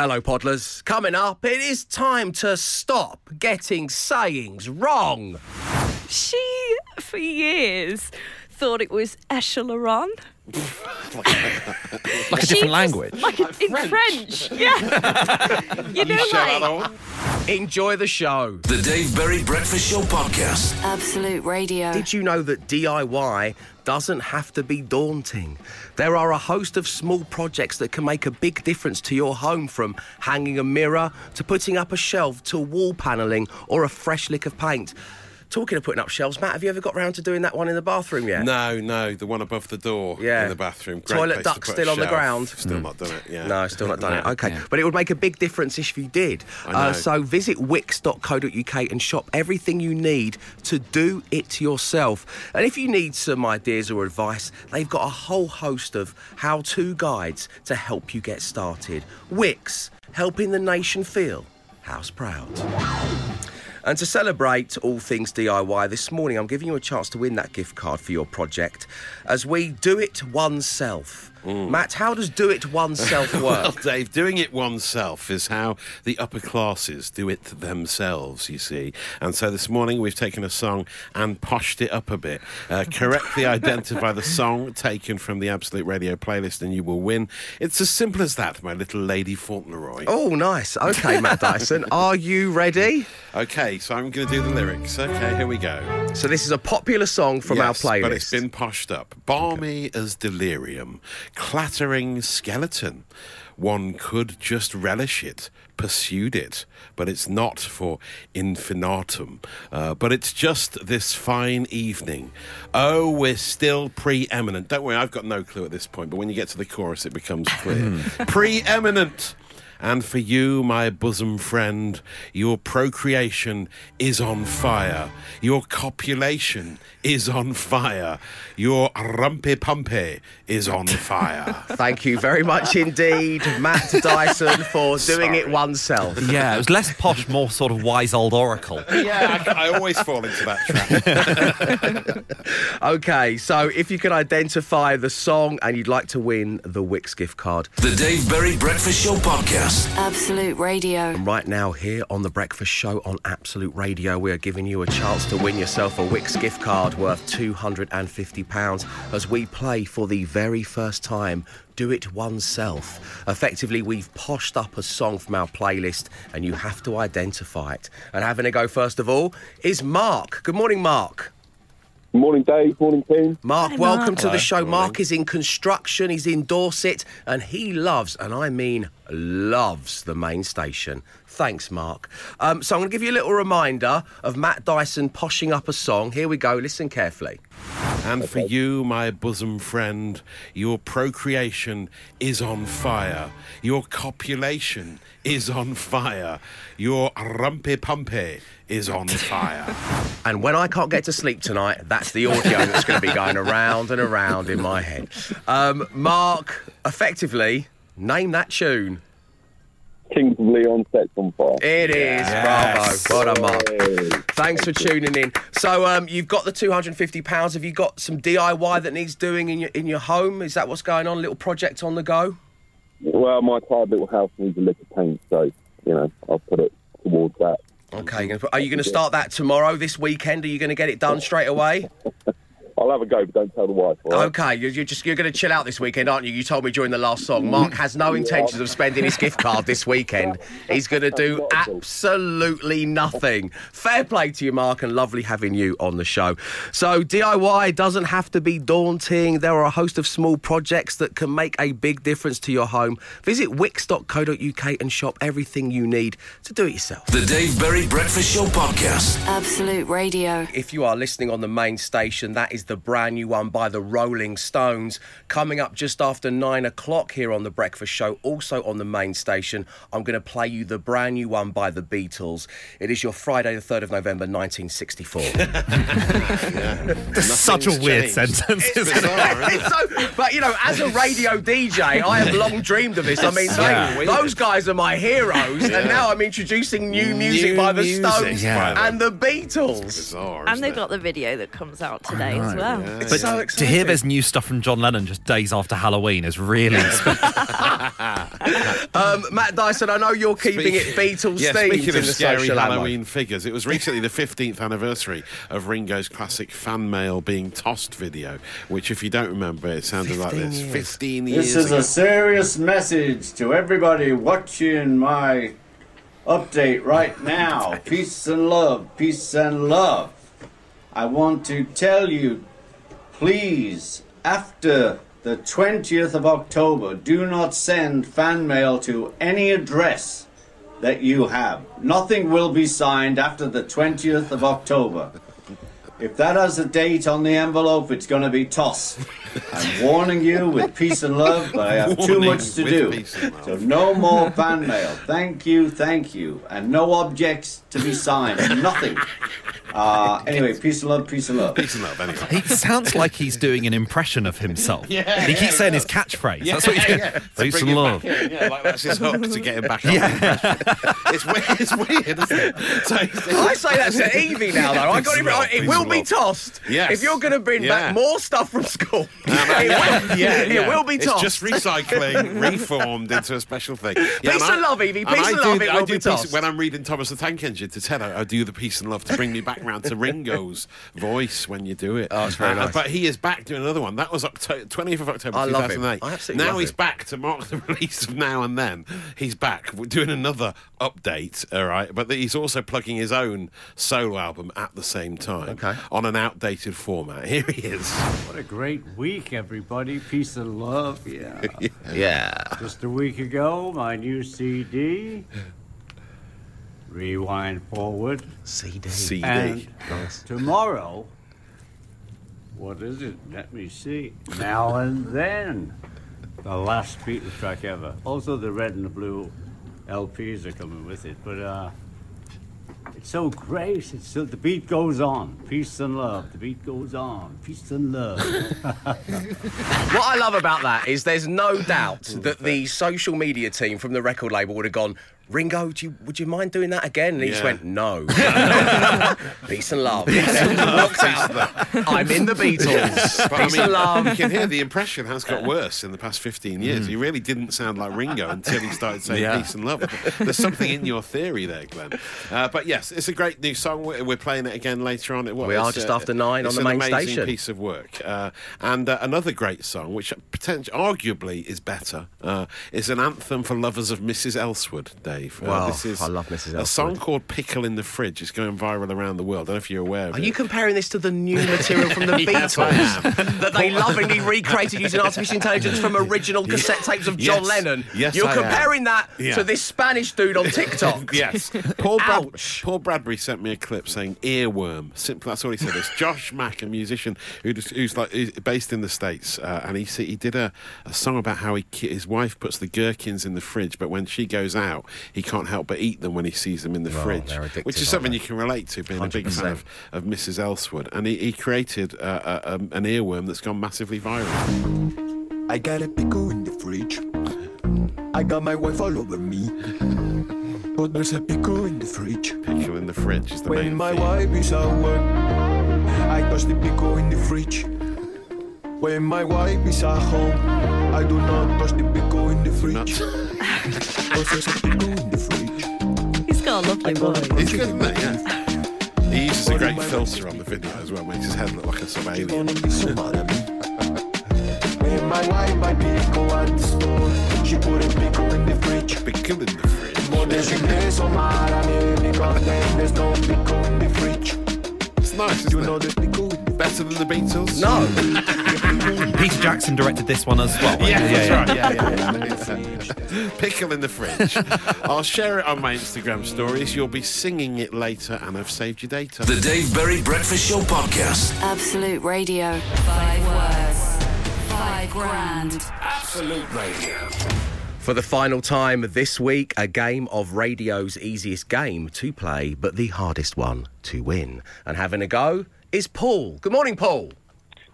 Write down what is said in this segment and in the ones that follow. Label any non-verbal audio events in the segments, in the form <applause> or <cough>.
Hello, Podlers. Coming up, it is time to stop getting sayings wrong. She, for years, thought it was echelon. <laughs> Like a She different was- language. Like in French. Yeah. <laughs> you know, like. Enjoy the show. The Dave Berry Breakfast Show Podcast. Absolute Radio. Did you know that DIY doesn't have to be daunting? There are a host of small projects that can make a big difference to your home from hanging a mirror to putting up a shelf to wall panelling or a fresh lick of paint. Talking of putting up shelves, Matt, have you ever got round to doing that one in the bathroom yet? No, no, the one above the door Yeah. in the bathroom. Great Toilet place duct to still on the ground? Still not done it. Yeah. No, still not done it. Okay. Yeah. But it would make a big difference if you did. I know. Uh, so visit wix.co.uk and shop everything you need to do it yourself. And if you need some ideas or advice, they've got a whole host of how to guides to help you get started. Wix, helping the nation feel house proud. And to celebrate all things DIY, this morning I'm giving you a chance to win that gift card for your project as we do it oneself. Matt, how does do it oneself Mm. <laughs> Well, work? Dave, doing it oneself is how the upper classes do it themselves, you see. And so this morning we've taken a song and poshed it up a bit. Uh, <laughs> correctly identify the song taken from the Absolute Radio playlist and you will win. It's as simple as that, my little lady Fauntleroy. oh, nice. Okay, Matt Dyson, <laughs> are you ready? Okay, so I'm going to do the lyrics. Okay, here we go. So this is a popular song from Yes, our playlist. But it's been poshed up. Balmy as delirium, clattering skeleton. One could just relish it, pursued it, but it's not for infinitum. Uh, but it's just this fine evening. Oh, we're still preeminent. Don't worry, I've got no clue at this point, but when you get to the chorus, it becomes clear. <laughs> preeminent. And for you, my bosom friend, your procreation is on fire. Your copulation is on fire. Your rumpy pumpy is on fire. <laughs> Thank you very much indeed, Matt Dyson, for doing it oneself. Yeah, it was less posh, more sort of wise old oracle. yeah, I, I always fall into that trap. <laughs> Okay, so if you can identify the song and you'd like to win the Wix gift card, The Dave Berry Breakfast Show Podcast. Absolute Radio. Right now, here on The Breakfast Show on Absolute Radio, we are giving you a chance to win yourself a Wix gift card worth £250 as we play for the very first time. Do it oneself. Effectively, we've poshed up a song from our playlist and you have to identify it. And having a go, first of all, is Mark. Good morning, Mark. Morning, Dave. Morning, team. Mark, Hi, welcome Mark. to the show. Mark is in construction, he's in Dorset, and he loves, and I mean loves, the main station. Thanks, Mark. Um, so I'm going to give you a little reminder of Matt Dyson poshing up a song. Here we go, listen carefully. And for you, my bosom friend, your procreation is on fire. Your copulation is on fire. Your rumpy pumpy is on fire. <laughs> And when I can't get to sleep tonight, that's the audio that's going to be going around and around in my head. Um, Mark, effectively, name that tune. Kings of Leon Sex on Fire. It is. Bravo. Well done, Mark. Thanks for tuning in. So, um, you've got the two hundred and fifty pounds. Have you got some DIY that needs doing in your in your home? Is that what's going on? A little project on the go? Well, my tired little house needs a lick of paint, so, you know, I'll put it towards that. Okay. you're gonna put- Are you going to start that tomorrow? This weekend? Are you going to get it done straight away? I'll have a go, but don't tell the wife, all right? Okay. You're, you're just you're going to chill out this weekend, aren't you? You told me during the last song. Mark has no <laughs> intentions of spending his gift card this weekend. He's going to do absolutely nothing. Fair play to you, Mark, and lovely having you on the show. So DIY doesn't have to be daunting. There are a host of small projects that can make a big difference to your home. Visit wix.co.uk and shop everything you need to do it yourself. The Dave Berry Breakfast Show Podcast. Absolute Radio. If you are listening on the main station, that is the brand new one by the Rolling Stones. Coming up just after nine o'clock here on The Breakfast Show, also on the main station, I'm going to play you the brand new one by the Beatles. It is your Friday, the 3rd of November, 1964. That's <laughs> such a Nothing's weird changed. sentence. It's bizarre, isn't it? So, but you know, as a radio DJ, I have long dreamed of this. I mean, Yeah. they- those guys are my heroes, and now I'm introducing new music New by the music Stones by and the Beatles. Bizarre, And they've it? got the video that comes out today as well. It's But so to hear there's new stuff from John Lennon just days after Halloween is really special. <laughs> um, Matt Dyson, I know you're keeping it Beatles yeah, themed speaking in of the scary social ammo. Halloween figures, it was recently the 15th anniversary of Ringo's classic fan mail being tossed video, which, if you don't remember, it sounded like this. years. 15 years This is ago. a serious message to everybody watching my update right now. <laughs> Peace and love, peace and love. I want to tell you, please, after the 20th of October, do not send fan mail to any address that you have. Nothing will be signed after the 20th of October. If that has a date on the envelope, it's going to be tossed. I'm warning you with peace and love, but I have too much to do. peace and love. So no more fan mail. Thank you, thank you. And no objects to be signed. Nothing. Uh, anyway, peace and love, peace and love. Peace and love, anyway. He sounds like he's doing an impression of himself. <laughs> Yeah, he yeah, keeps he saying his does. catchphrase. That's what he yeah. does. Peace and love. in, yeah, like that's his hook to get him back on. <laughs> It's weird, it's weird, isn't it? So, <laughs> I say that to Evie now, though. I got it Peace and love, It will be tossed. Yes. If you're going to bring Yeah. back more stuff from school, it, yeah, will, yeah, it will be tossed. It's just recycling, reformed into a special thing. Yeah, Peace and and love, Evie. Peace and love, it will be tossed. When I'm reading Thomas the Tank Engine to Ted, I I do the peace and love to bring me back round to Ringo's <laughs> voice when you do it. Oh, it's very Uh, nice. But he is back doing another one. That was October, 20th of October I love him. 2008. I absolutely now love he's him. back to mark the <laughs> release of Now and Then. He's back We're doing another update, all right? But he's also plugging his own solo album at the same time Okay. on an outdated format. Here he is. What a great week, everybody. Peace and love. Yeah. <laughs> yeah. Just a week ago, my new CD, Rewind Forward. CD. CD. And Nice. tomorrow, what is it? Let me see. Now and then, the last Beatles track ever. Also, the red and the blue LPs are coming with it. But uh, it's so great. It's so, the beat goes on. Peace and love. The beat goes on. Peace and love. <laughs> What I love about that is there's no doubt that the social media team from the record label would have gone, Ringo, do you, would you mind doing that again? And he just Yeah. went, no. <laughs> Peace and love. Out. I'm in the <laughs> Beatles. But, I Peace mean, and love. You can hear the impression has got worse in the past 15 years. He really didn't sound like Ringo until he started saying Yeah. peace and love. There's something in your theory there, Glenn. Uh, but yes, it's a great new song. We're, we're playing it again later on. It, We are just after nine it's on the an main amazing station. piece of work. Uh, and uh, another great song, which potentially, arguably is better, uh, is an anthem for lovers of Mrs. Elswood, Dave. Uh, Wow, this is I love Mrs. A song called Pickle in the Fridge. It's going viral around the world. I don't know if you're aware of Are it. you comparing this to the new <laughs> material from the Beatles that they lovingly recreated using artificial intelligence from original cassette tapes of John Yes. Lennon? Yes, You're I am. comparing that Yeah. to this Spanish dude on TikTok. <laughs> yes. Paul, Brad-. Paul Bradbury sent me a clip saying earworm. Simply, that's all he said. It's Josh Mack, a musician who just, who's like who's based in the states, uh, and he he did a, a song about how he his wife puts the gherkins in the fridge, but when she goes out, he can't help but eat them when he sees them in the Well, fridge, which is something you can relate to, being a big fan of, of Mrs. Elswood. And he, he created uh, a, um, an earworm that's gone massively viral. I got a pickle in the fridge. I got my wife all over me. But there's a pickle in the fridge. Pickle in the fridge is the When main my theme. wife is at work, I touch the pickle in the fridge. When my wife is at home, I do not touch the pickle in the fridge. <laughs> Cause there's a pickle in the. He's got a lovely voice. He's good, isn't he? Yeah. He uses a great filter on the video as well, makes his head look like a sort of She alien. gonna be so at me. When my wife buy pickle at the store, she put a pickle in the fridge. Nice, isn't You it? know the pickle in the Better than the Beatles? No. <laughs> Peter Jackson directed this one as well. right? Yeah, that's right. Yeah, yeah, yeah. <laughs> Pickle in the fridge. <laughs> I'll share it on my Instagram stories. You'll be singing it later, and I've saved your data. The Dave Berry Breakfast Show Podcast. Absolute Radio. Five words. Five grand. Absolute Radio. For the final time this week, a game of radio's easiest game to play, but the hardest one to win. And having a go is Paul. Good morning, Paul.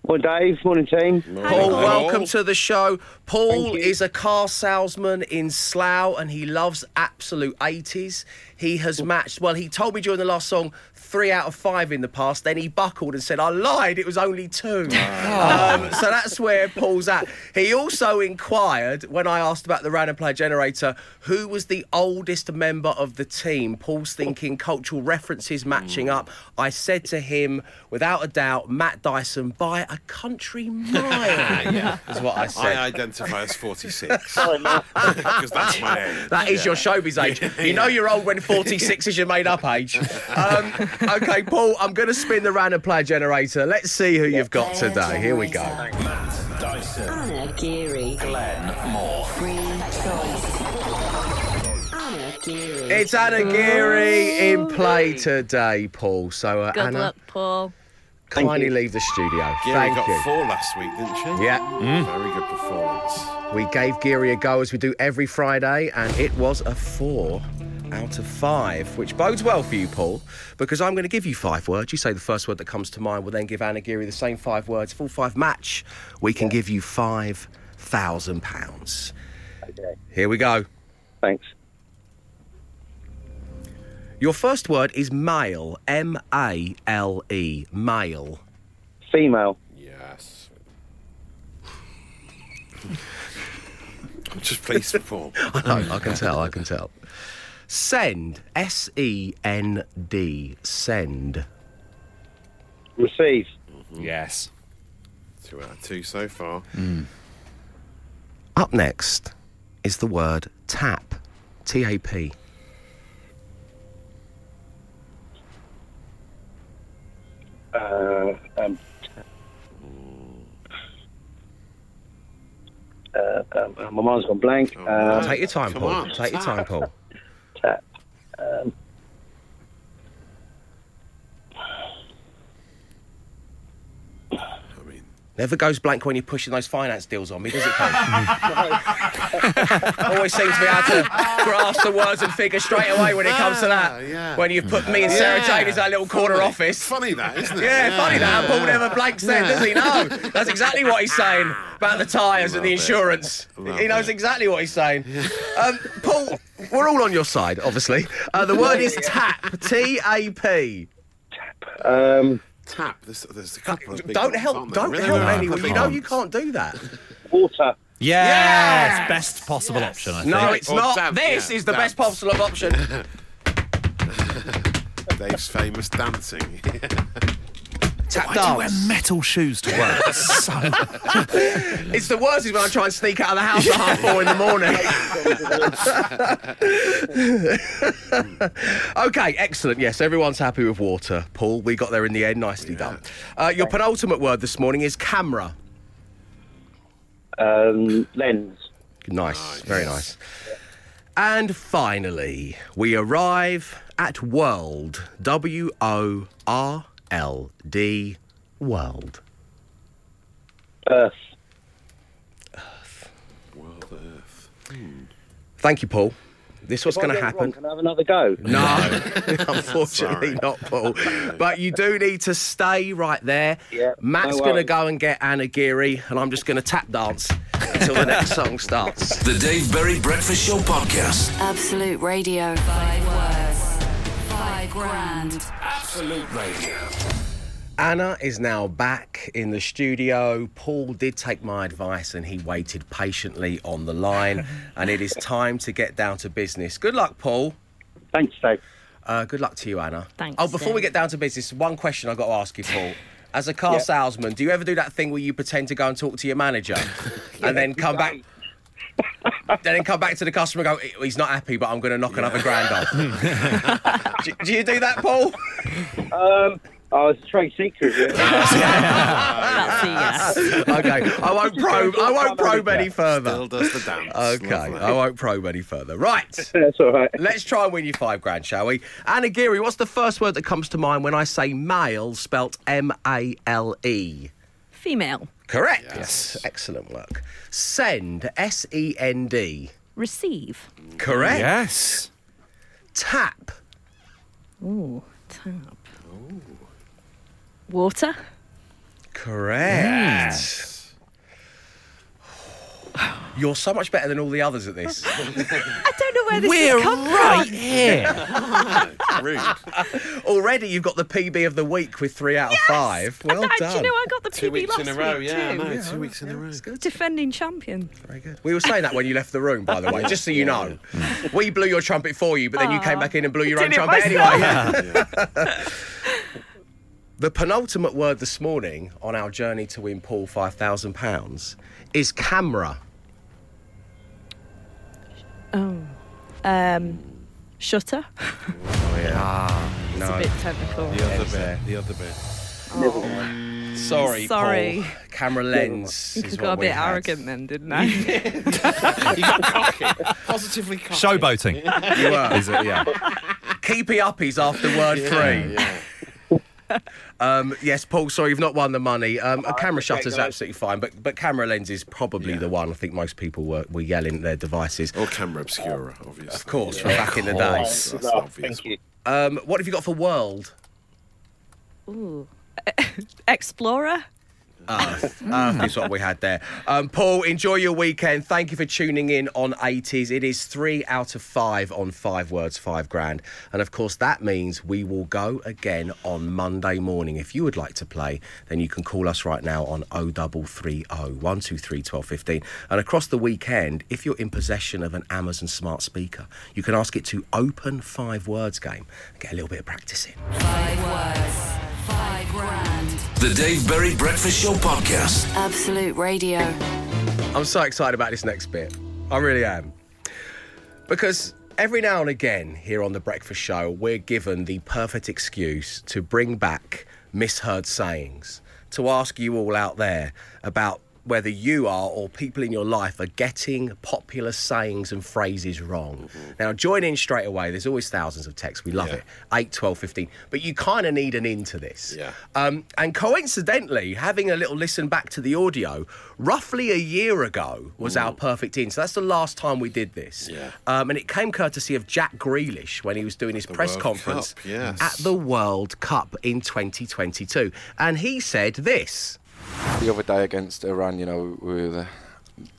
Morning, Dave. Morning, team. Paul, welcome to the show. Paul is a car salesman in Slough and he loves absolute 80s. He has matched, well, he told me during the last song, three out of five in the past. Then he buckled and said, I lied, it was only two. <laughs> Um, so that's where Paul's at. He also inquired, when I asked about the random play generator, who was the oldest member of the team. Paul's thinking cultural references matching up. I said to him, without a doubt, Matt Dyson by a country mile. <laughs> yeah. Is what I said. I identify as 46. <laughs> Because that's my age. That is your showbiz age. You know you're old when 46 is your made up age. Um, okay, Paul, I'm going to spin the random player generator. Let's see who you've got today. Here we go. Matt Dyson. Anna Geary. Glenn Moore. Free choice. Anna Geary. It's Anna Geary in play today, Paul. So, uh, Good Anna, luck, Paul. kindly leave the studio. Geary Thank got you. four last week, didn't she? Yeah. Very good performance. We gave Geary a go as we do every Friday, and it was a four out of five, which bodes well for you, Paul, because I'm going to give you five words. You say the first word that comes to mind. We'll then give Anna Geary the same five words. Full five match. We can give you five thousand pounds. Okay. Here we go. Thanks. Your first word is male. M A L E. Male. Female. Yes. I'm <laughs> just pleased for Paul. <laughs> I know. I can tell. I can tell. Send. S E N D. Send. Receive. Yes. Two out of two so far. Up next is the word tap. T A P. Uh, um, uh, um, uh, my mind's gone blank. Uh, Take your time, Paul. on, Take your time. Paul. Tap. Um, I mean, Never goes blank when you're pushing those finance deals on me, does it, Paul? Always seems to be able to grasp the words and figures straight away when it comes to that. Ah, yeah. When you've put me and Sarah Yeah. Jane in that little corner Funny. office. Funny that, isn't it? Yeah, funny that. Paul never blanks then, does he? No. That's exactly what he's saying about the tyres and the insurance. He knows it. exactly what he's saying. Um, Paul, we're all on your side, obviously. Uh, the word is tap. T A P. um, Tap. There's, there's a couple of big Don't ones, help. aren't? Don't Really? help There anyone. You know you can't do that. water. Yes. Best possible option, I think. No, it's Or not. damp, this yeah, is the damp. best possible option. <laughs> Dave's famous dancing. <laughs> Tap Why do you wear metal shoes to work? <laughs> so <laughs> It's the worst is when I try and sneak out of the house at half four in the morning. <laughs> okay, excellent. Yes, everyone's happy with water. Paul, we got there in the end. Nicely done. Uh, your penultimate word this morning is camera. Um, lens. Nice, very nice. And finally, we arrive at World. W O R L D. World. Earth. Earth. World Earth. Hmm. Thank you, Paul. This was going to get it happen. wrong, Can I have another go? <laughs> No, <laughs> <laughs> unfortunately not, Paul. But you do need to stay right there. Yeah, Matt's no going to go and get Anna Geary, and I'm just going to tap dance until the next song starts. The Dave Berry Breakfast Show Podcast. Absolute Radio. Five words. Five grand. Absolute Radio. Anna is now back in the studio. Paul did take my advice and he waited patiently on the line. <laughs> and it is time to get down to business. Good luck, Paul. Thanks, Dave. Uh, good luck to you, Anna. Thanks, Oh, before we get down to business, one question I've got to ask you, Paul. As a car salesman, do you ever do that thing where you pretend to go and talk to your manager <laughs> and then come back? Then come back to the customer and go, he's not happy, but I'm going to knock another grand off. <laughs> do, do you do that, Paul? Um, oh, it's a trade secret. Yeah. <laughs> That's yes. okay, I won't probe. I won't probe any further. Still does the dance. Okay, I won't probe any further. Right, <laughs> That's all right. let's try and win you five grand, shall we? Anna Geary, what's the first word that comes to mind when I say male, spelt M A L E? Female. Correct. Yes. Excellent work. Send, S E N D. Receive. Correct. yes. Tap. Ooh, tap. Ooh. Water. correct. You're so much better than all the others at this. <laughs> I don't know where this We're has come right from. here. <laughs> Rude. Already, you've got the PB of the week with three out of five. Well and, done. Do you know I got the Two PB weeks last in a row, week yeah, too. no, two weeks in a row. Defending champion. Very good. We were saying that when you left the room, by the <laughs> way, just so you know. We blew your trumpet for you, but then you came back in and blew your own Did it trumpet myself. anyway. The penultimate word this morning on our journey to win Paul £5,000 is camera. Oh. Um, shutter. Oh, yeah. It's no. a bit technical. The other Yes, bit. The other bit. Sorry, Sorry. Paul. Camera lens. You is think what got a we bit had. arrogant then, didn't I? <laughs> You got cocky. Positively cocky. Showboating. You were. Is it? Yeah. Keepy uppies after word three. Yeah. Um, yes, Paul. Sorry, you've not won the money. Um, a camera okay, shutter's guys. absolutely fine, but but camera lens is probably Yeah. the one. I think most people were, were yelling at their devices. Or camera obscura, obviously. Of course, Yeah. from back in the Of day. That's Oh, obvious thank you. Um, what have you got for world? Ooh. <laughs> Explorer. Uh, is what we had there. Um, Paul, enjoy your weekend. Thank you for tuning in on 80s. It is three out of five on five words, five grand. And of course, that means we will go again on Monday morning. If you would like to play, then you can call us right now on 0330 123 1215. And across the weekend, if you're in possession of an Amazon smart speaker, you can ask it to open five words game and get a little bit of practice in. Five words, five grand. The Dave Berry Breakfast Show Podcast. Absolute Radio. I'm so excited about this next bit. I really am. Because every now and again here on The Breakfast Show, we're given the perfect excuse to bring back misheard sayings, to ask you all out there about whether you are or people in your life are getting popular sayings and phrases wrong. Now, join in straight away. There's always thousands of texts. We love Yeah. it. 8, 12, 15. But you kind of need an into this. Yeah. Um, and coincidentally, having a little listen back to the audio, roughly a year ago was our perfect in. So that's the last time we did this. Yeah. Um, and it came courtesy of Jack Grealish when he was doing his press World conference Cup, yes. at the World Cup in 2022. And he said this. The other day against Iran, you know, the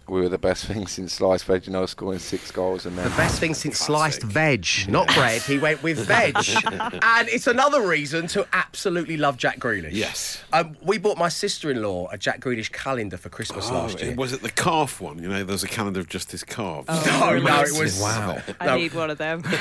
we were the best <laughs> thing since sliced veg, you know, scoring six goals and then The best thing since sliced veg, not bread. He went with veg. <laughs> and it's another reason to absolutely love Jack Grealish. Yes. Um, we bought my sister in law a Jack Grealish calendar for Christmas Oh, last year. was it the calf one? You know, there's a calendar of just his calves. No, no, it was. Wow. I No. need one of them. <laughs>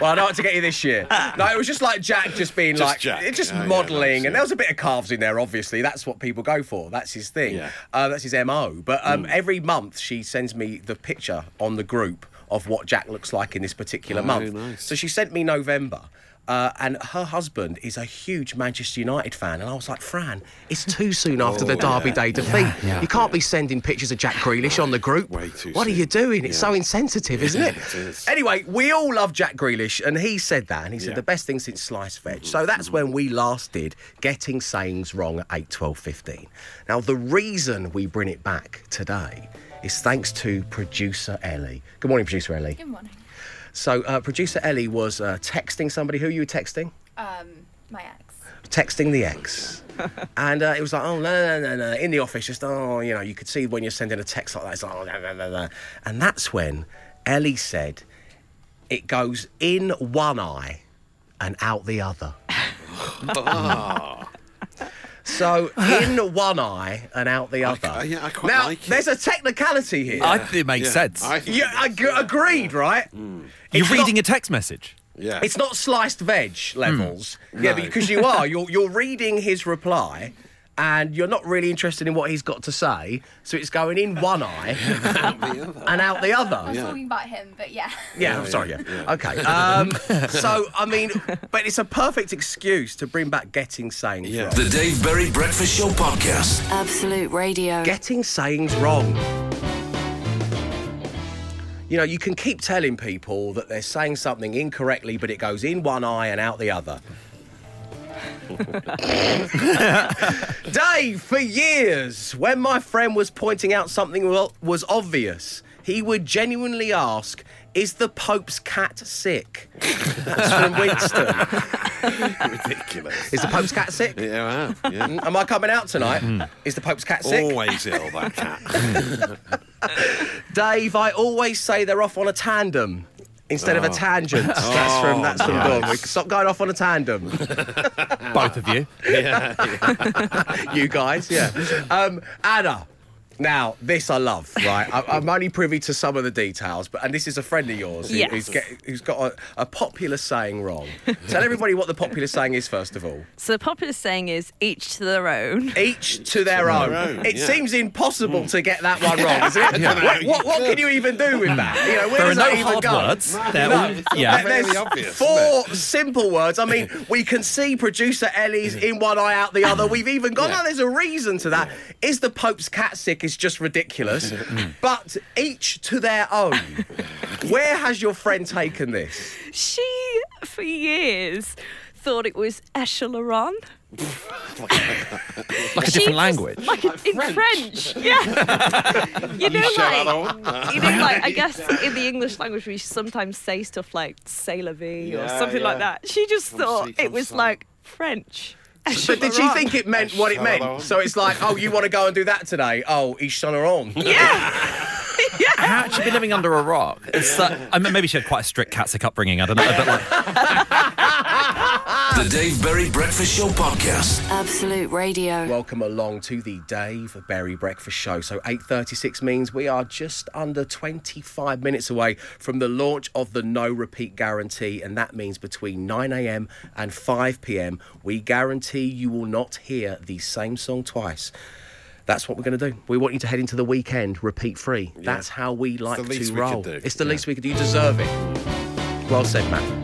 Well, I don't want to get you this year. No, it was just like Jack just being Just like, Jack. it's just Oh, yeah, modelling, nice, and there was a bit of calves in there. Obviously, that's what people go for. That's his thing. Yeah. Uh, that's his mo. But Mm. um, every month she sends me the picture on the group of what Jack looks like in this particular Oh, month. nice. So she sent me November. Uh, and her husband is a huge Manchester United fan, and I was like, Fran, it's too soon after the Oh, Derby yeah. Day defeat. You can't be sending pictures of Jack Grealish on the group. Way too what are you doing? It's Yeah. so insensitive, isn't it? it is. Anyway, we all love Jack Grealish, and he said that, and he said Yeah. the best thing since sliced veg. So that's when we last did getting sayings wrong at 8, 12, 15. Now, the reason we bring it back today is thanks to producer Ellie. Good morning, producer Ellie. Good morning. So, uh, producer Ellie was uh, texting somebody. Who you were texting? Um, my ex. texting the ex. <laughs> and uh, it was like, oh, no, no, no, no. In the office, just, oh, you know, you could see when you're sending a text like that, it's like, oh, no, no, no, no. And that's when Ellie said, it goes in one eye and out the other. <laughs> <laughs> So in one eye and out the other. I- yeah, I quite now, like it. there's a technicality here. I think it makes Yeah, sense. I think yeah, it ag- agreed, right? Mm. You're It's reading not- a text message. Yeah. It's not sliced veg levels. Mm. Yeah, No. because you are. You're you're reading his reply. And you're not really interested in what he's got to say, so it's going in one eye <laughs> and out the other. I other. was talking about him, but yeah. Yeah, I'm sorry. Yeah. Okay. Um, so I mean, but it's a perfect excuse to bring back getting sayings Yeah. wrong. The Dave Berry Breakfast Show Podcast. Absolute Radio. Getting sayings wrong. You know, you can keep telling people that they're saying something incorrectly, but it goes in one eye and out the other. <laughs> Dave, for years, when my friend was pointing out something well, was obvious, he would genuinely ask, Is the Pope's cat sick? That's from Winston. <laughs> Ridiculous. Is the Pope's cat sick? Yeah, I have. Yeah. Mm, Am I coming out tonight? Is the Pope's cat sick? Always ill, that cat. <laughs> Dave, I always say they're off on a tandem instead of a Oh. tangent. <laughs> that's Oh, from that's from nice. Dawn. Stop going off on a tandem. Both of you. <laughs> yeah, <laughs> you guys, yeah. Um, Anna. Now, this I love, right? I, I'm only privy to some of the details, but and this is a friend of yours who- Yes. who's, get, who's got a, a popular saying wrong. Tell everybody what the popular saying is first of all. So the popular saying is each to their own. Each to their own. own, It yeah. seems impossible to get that one wrong, isn't it? Yeah. What, what, what can you even do with that? You know, where There are does no that even hard go? words. They're No. all, yeah. There's obvious, four simple words. I mean, we can see producer Ellie's in one eye out the other. We've even gone, Yeah. oh, there's a reason to that. Is the Pope's cat sick is just ridiculous. <laughs> Mm. but each to their own. Where has your friend taken this? She, for years, thought it was echelon. <laughs> Like a She different just- language. Like a, in French. Yeah. <laughs> you know, like, you know, like, I guess in the English language, we sometimes say stuff like c'est la vie or Yeah, something like yeah. that. She just Comme thought ci, it was ça. like French. But did she think it meant what it meant? So it's like, oh, you want to go and do that today? Oh, each son are on. <laughs> <laughs> How had she been living under a rock? It's, uh, I mean, maybe she had quite a strict Catsick upbringing. I don't know. But like, <laughs> The Dave Berry Breakfast Show Podcast. Absolute Radio. Welcome along to the Dave Berry Breakfast Show. So 8:36 means we are just under 25 minutes away from the launch of the no repeat guarantee and that means between 9 a.m. and 5 p.m. we guarantee you will not hear the same song twice. That's what we're going to do. We want you to head into the weekend repeat free. That's how we like the least to we could roll. do. It's the Yeah. least we could do. You deserve it. Well said, Matt.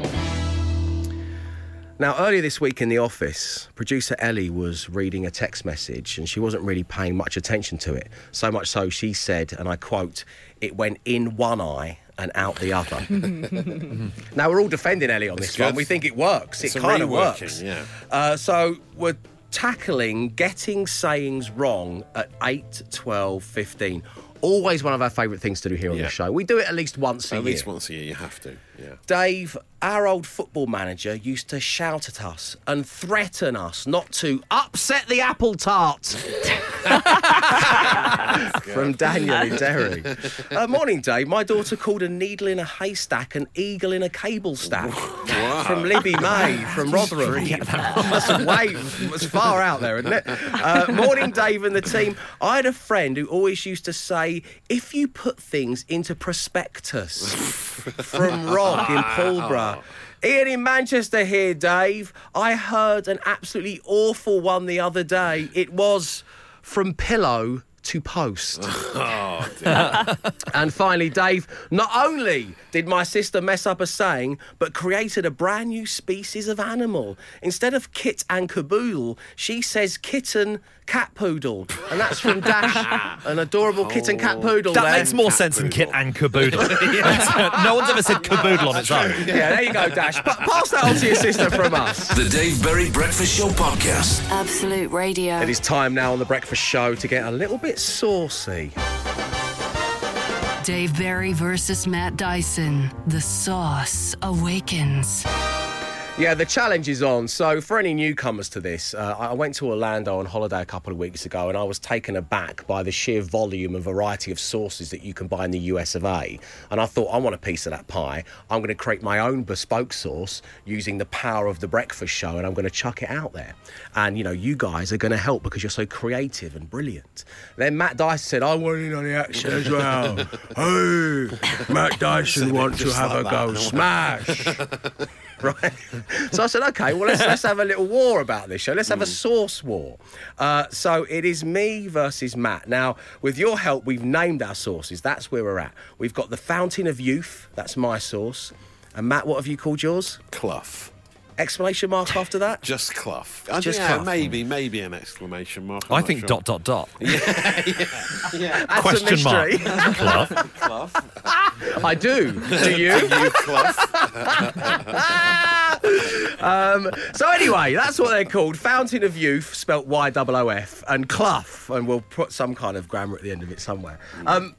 Now, earlier this week in the office, producer Ellie was reading a text message and she wasn't really paying much attention to it. So much so, she said, and I quote, it went in one eye and out the other. <laughs> now, we're all defending Ellie on It's this one. We think it works. It's it kind of works. yeah. Uh, so, we're tackling getting sayings wrong at 8, 12, 15. Always one of our favourite things to do here on Yeah. the show. We do it at least once a At year. At least once a year, you have to. Yeah. Dave, our old football manager used to shout at us and threaten us not to upset the apple tart. <laughs> <laughs> From Daniel in Derry. Uh, morning, Dave. My daughter called a needle in a haystack an eagle in a cable stack. From Libby May <laughs> from Rotherham. That's way it's far out there, isn't it? Uh, morning, Dave and the team. I had a friend who always used to say, if you put things into prospectus from Rock in <laughs> oh. Pulborough. Ian in Manchester here, Dave. I heard an absolutely awful one the other day. It was from pillow to post. <laughs> Oh. And finally, Dave, not only did my sister mess up a saying, but created a brand new species of animal. Instead of kit and caboodle, she says kitten cat poodle. And that's from Dash, <laughs> an adorable kitten cat oh. poodle. that there. makes more sense than kit and caboodle. <laughs> <laughs> no one's ever said caboodle on its own. Yeah, there you go, Dash. Pa- pass that on to your sister from us. The Dave Berry Breakfast Show Podcast. Absolute Radio. It is time now on the breakfast show to get a little bit saucy. Dave Berry versus Matt Dyson. The sauce awakens. Yeah, the challenge is on. So, for any newcomers to this, uh, I went to Orlando on holiday a couple of weeks ago and I was taken aback by the sheer volume and variety of sauces that you can buy in the US of A. And I thought, I want a piece of that pie. I'm going to create my own bespoke sauce using the power of the breakfast show and I'm going to chuck it out there. And, you know, you guys are going to help because you're so creative and brilliant. Then Matt Dyson said, I want in on the action as well. <laughs> hey, Matt Dyson wants to have like a go smash. <laughs> <laughs> right? So I said, okay, well, let's, let's have a little war about this show. Let's have a sauce war. Uh, so it is me versus Matt. Now, with your help, we've named our sauces. That's where we're at. We've got the Fountain of Youth. That's my sauce. And Matt, what have you called yours? Clough. Exclamation mark after that? Just clough. Uh, Just yeah, clough. maybe, maybe an exclamation mark. I'm I think sure. dot dot dot. <laughs> Yeah. That's Question mark. <laughs> Clough. Clough. I do. Do you? <laughs> you clough. um, so anyway, that's what they're called. Fountain of Youth, spelt Y O O F, and Clough, and we'll put some kind of grammar at the end of it somewhere. Um,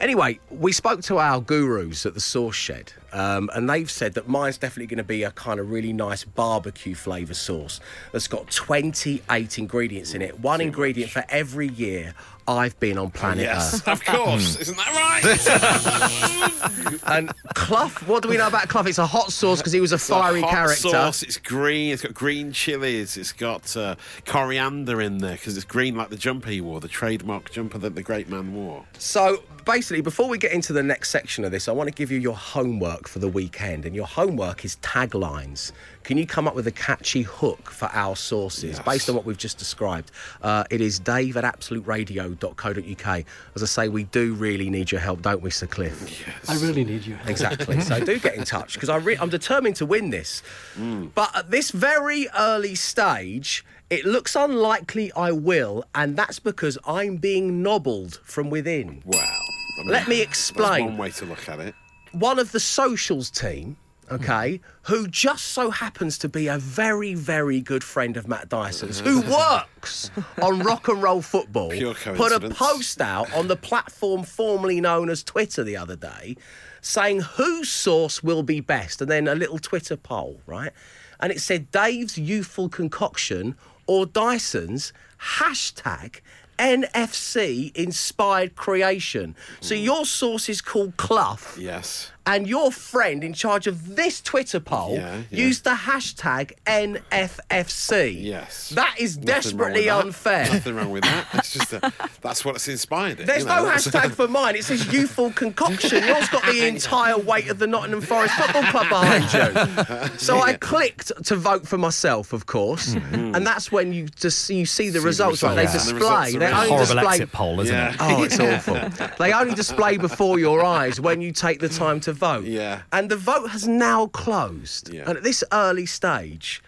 anyway, we spoke to our gurus at the Sauce Shed, um, and they've said that mine's definitely going to be a kind of really nice barbecue flavour sauce that's got 28 ingredients in it, one ingredient for every year I've been on planet Yes, Earth. of course. Isn't that right? <laughs> and Clough, what do we know about Clough? It's a hot sauce because he was a It's a fiery hot character. Sauce. It's green. It's got green chilies. It's got uh, coriander in there because it's green like the jumper he wore, the trademark jumper that the great man wore. So basically, before we get into the next section of this, I want to give you your homework for the weekend. And your homework is taglines. Can you come up with a catchy hook for our sauces based on what we've just described? Uh, it is dave at absoluteradio.co.uk. As I say, we do really need your help, don't we, Sir Cliff? Yes. I really need you. Exactly. so do get in touch because re- I'm determined to win this. But at this very early stage, it looks unlikely I will, and that's because I'm being nobbled from within. Wow. I mean, Let me That's explain. one way to look at it. One of the socials team. Okay, who just so happens to be a very, very good friend of Matt Dyson's, who <laughs> works on rock and roll football, Pure put a coincidence. post out on the platform formerly known as Twitter the other day saying whose sauce will be best, and then a little Twitter poll, right? And it said Dave's youthful concoction or Dyson's hashtag NFFC inspired creation. So mm. your sauce is called Clough. Yes. And your friend in charge of this Twitter poll Yeah, yeah. used the hashtag NFFC. Yes. That is Nothing desperately that. unfair. Nothing wrong with that. It's just a, <laughs> that's what it's inspired. It, There's you know, no hashtag for mine. It says youthful concoction. Yours got the <laughs> entire weight of the Nottingham Forest Football Club behind you. <laughs> So I clicked to vote for myself, of course, hmm. Hmm. and that's when you just you see the the results. They. The results display. are They only Horrible display. exit poll, isn't it? Oh, it's awful. They only display before your eyes when you take the time to vote. Yeah. And the vote has now closed. Yeah. And at this early stage,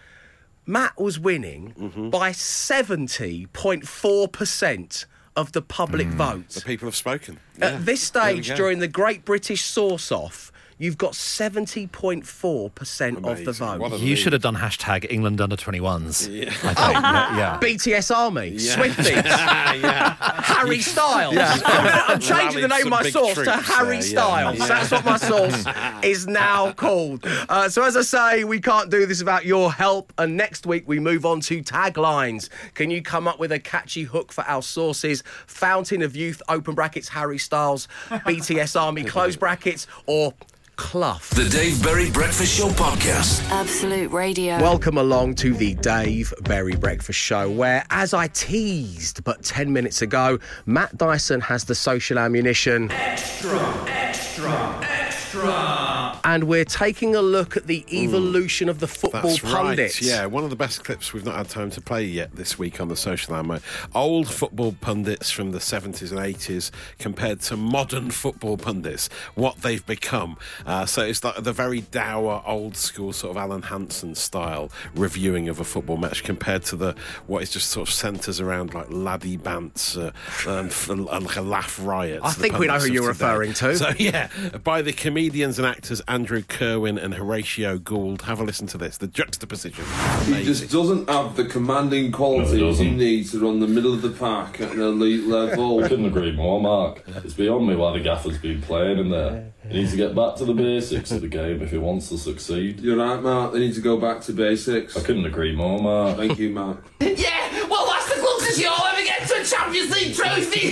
Matt was winning Mm-hmm. by 70.4% of the public vote. The people have spoken. Yeah. At this stage, during the Great British Sauce Off, you've got 70.4% of the vote. What a You should have done hashtag England under 21s. Yeah. I think. <laughs> yeah. yeah. BTS Army, Yeah. Swifties, <laughs> yeah. Harry Styles. I'm changing the name of my sauce to Harry there. Styles. Yeah. That's what my sauce <laughs> is now called. Uh, so, as I say, we can't do this without your help. And next week, we move on to taglines. Can you come up with a catchy hook for our sauces? Fountain of Youth, open brackets, Harry Styles, <laughs> BTS Army, close brackets, or Clough. The Dave Berry Breakfast Show Podcast. Absolute Radio. Welcome along to the Dave Berry Breakfast Show, where, as I teased but 10 minutes ago, Matt Dyson has the social ammunition. Extra, extra, extra. And we're taking a look at the evolution of the football That's pundits. right. Yeah, one of the best clips we've not had time to play yet this week on the social ammo. Old football pundits from the 70s and 80s compared to modern football pundits, what they've become. Uh, so it's like the very dour, old school sort of Alan Hansen style reviewing of a football match compared to the what is just sort of centres around like laddie bants uh, and, f- and like a laugh riot. I think we know who you're today. referring to. So yeah, by the comedians and actors Andrew Kerwin and Horatio Gould. Have a listen to this. The juxtaposition. He just doesn't have the commanding qualities he needs to run the middle of the pack at an elite <laughs> level. I couldn't agree more, Mark. It's beyond me why the gaffer's been playing in there. He needs to get back to the basics of the game if he wants to succeed. You're right, Mark. They need to go back to basics. I couldn't agree more, Mark. Thank you, Mark. <laughs> Yeah, well, that's the closest you'll ever get to a Champions League trophy. <laughs> you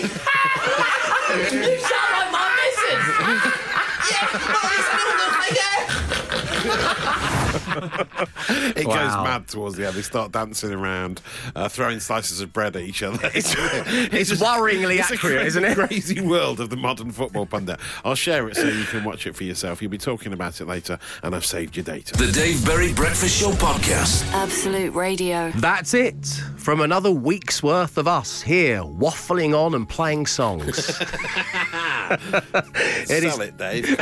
sound like my missus. yeah, well, it's a little it Wow. goes mad towards the end. They start dancing around, uh, throwing slices of bread at each other. It's, <laughs> It's worryingly it's accurate, cra- isn't it? Crazy world of the modern football pundit. I'll share it so you can watch it for yourself. You'll be talking about it later, and I've saved your data. The Dave Berry Breakfast Show Podcast. Absolute Radio. That's it from another week's worth of us here waffling on and playing songs. <laughs> Sell it, Dave. <laughs>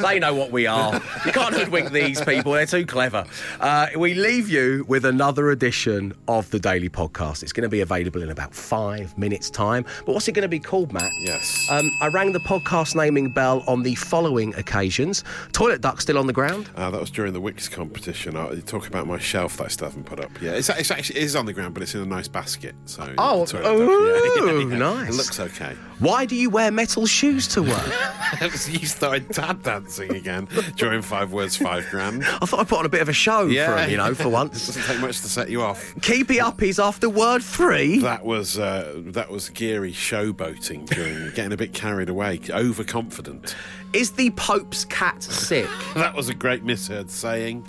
They know what we are. You can't hoodwink these people, they're too clever. Uh, we leave you with another edition of the Daily Podcast. It's going to be available in about five minutes' time. But what's it going to be called, Matt? Yes. Um, I rang the podcast naming bell on the following occasions Toilet Duck still on the ground. Uh, that was during the Wix competition. I you talk about my shelf that I still haven't put up. Yeah, it's, it's actually it is on the ground, but it's in a nice basket. So Oh, yeah, <laughs> yeah, yeah. nice. It looks okay. Why do you wear metal shoes to work? <laughs> you started tap dancing again during Five Words, Five Grand. I thought I put on a bit of a show for him, you know, for It once. <laughs> doesn't take much to set you off. Keepy uppies after word three. That was uh, that was Geary showboating during getting a bit carried away, overconfident. Is the Pope's cat sick? <laughs> That was a great misheard saying.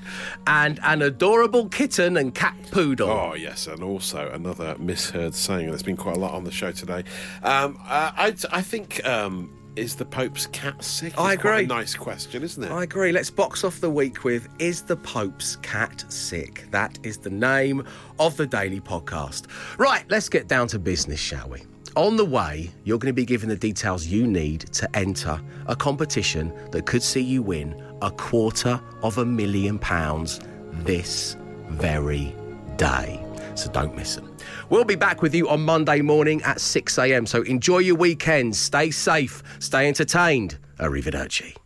and an adorable kitten and cat poodle. Oh yes, and also another misheard saying. There's been quite a lot on the show today. Um, uh, I, I think um, is the Pope's cat sick? I It's agree. a nice question, isn't it? I agree. Let's box off the week with Is the Pope's Cat Sick? That is the name of the daily podcast. Right, let's get down to business, shall we? On the way, you're going to be given the details you need to enter a competition that could see you win a quarter of a million pounds this very day. So don't miss them. We'll be back with you on Monday morning at 6 a.m. So enjoy your weekend, stay safe, stay entertained. Arrivederci.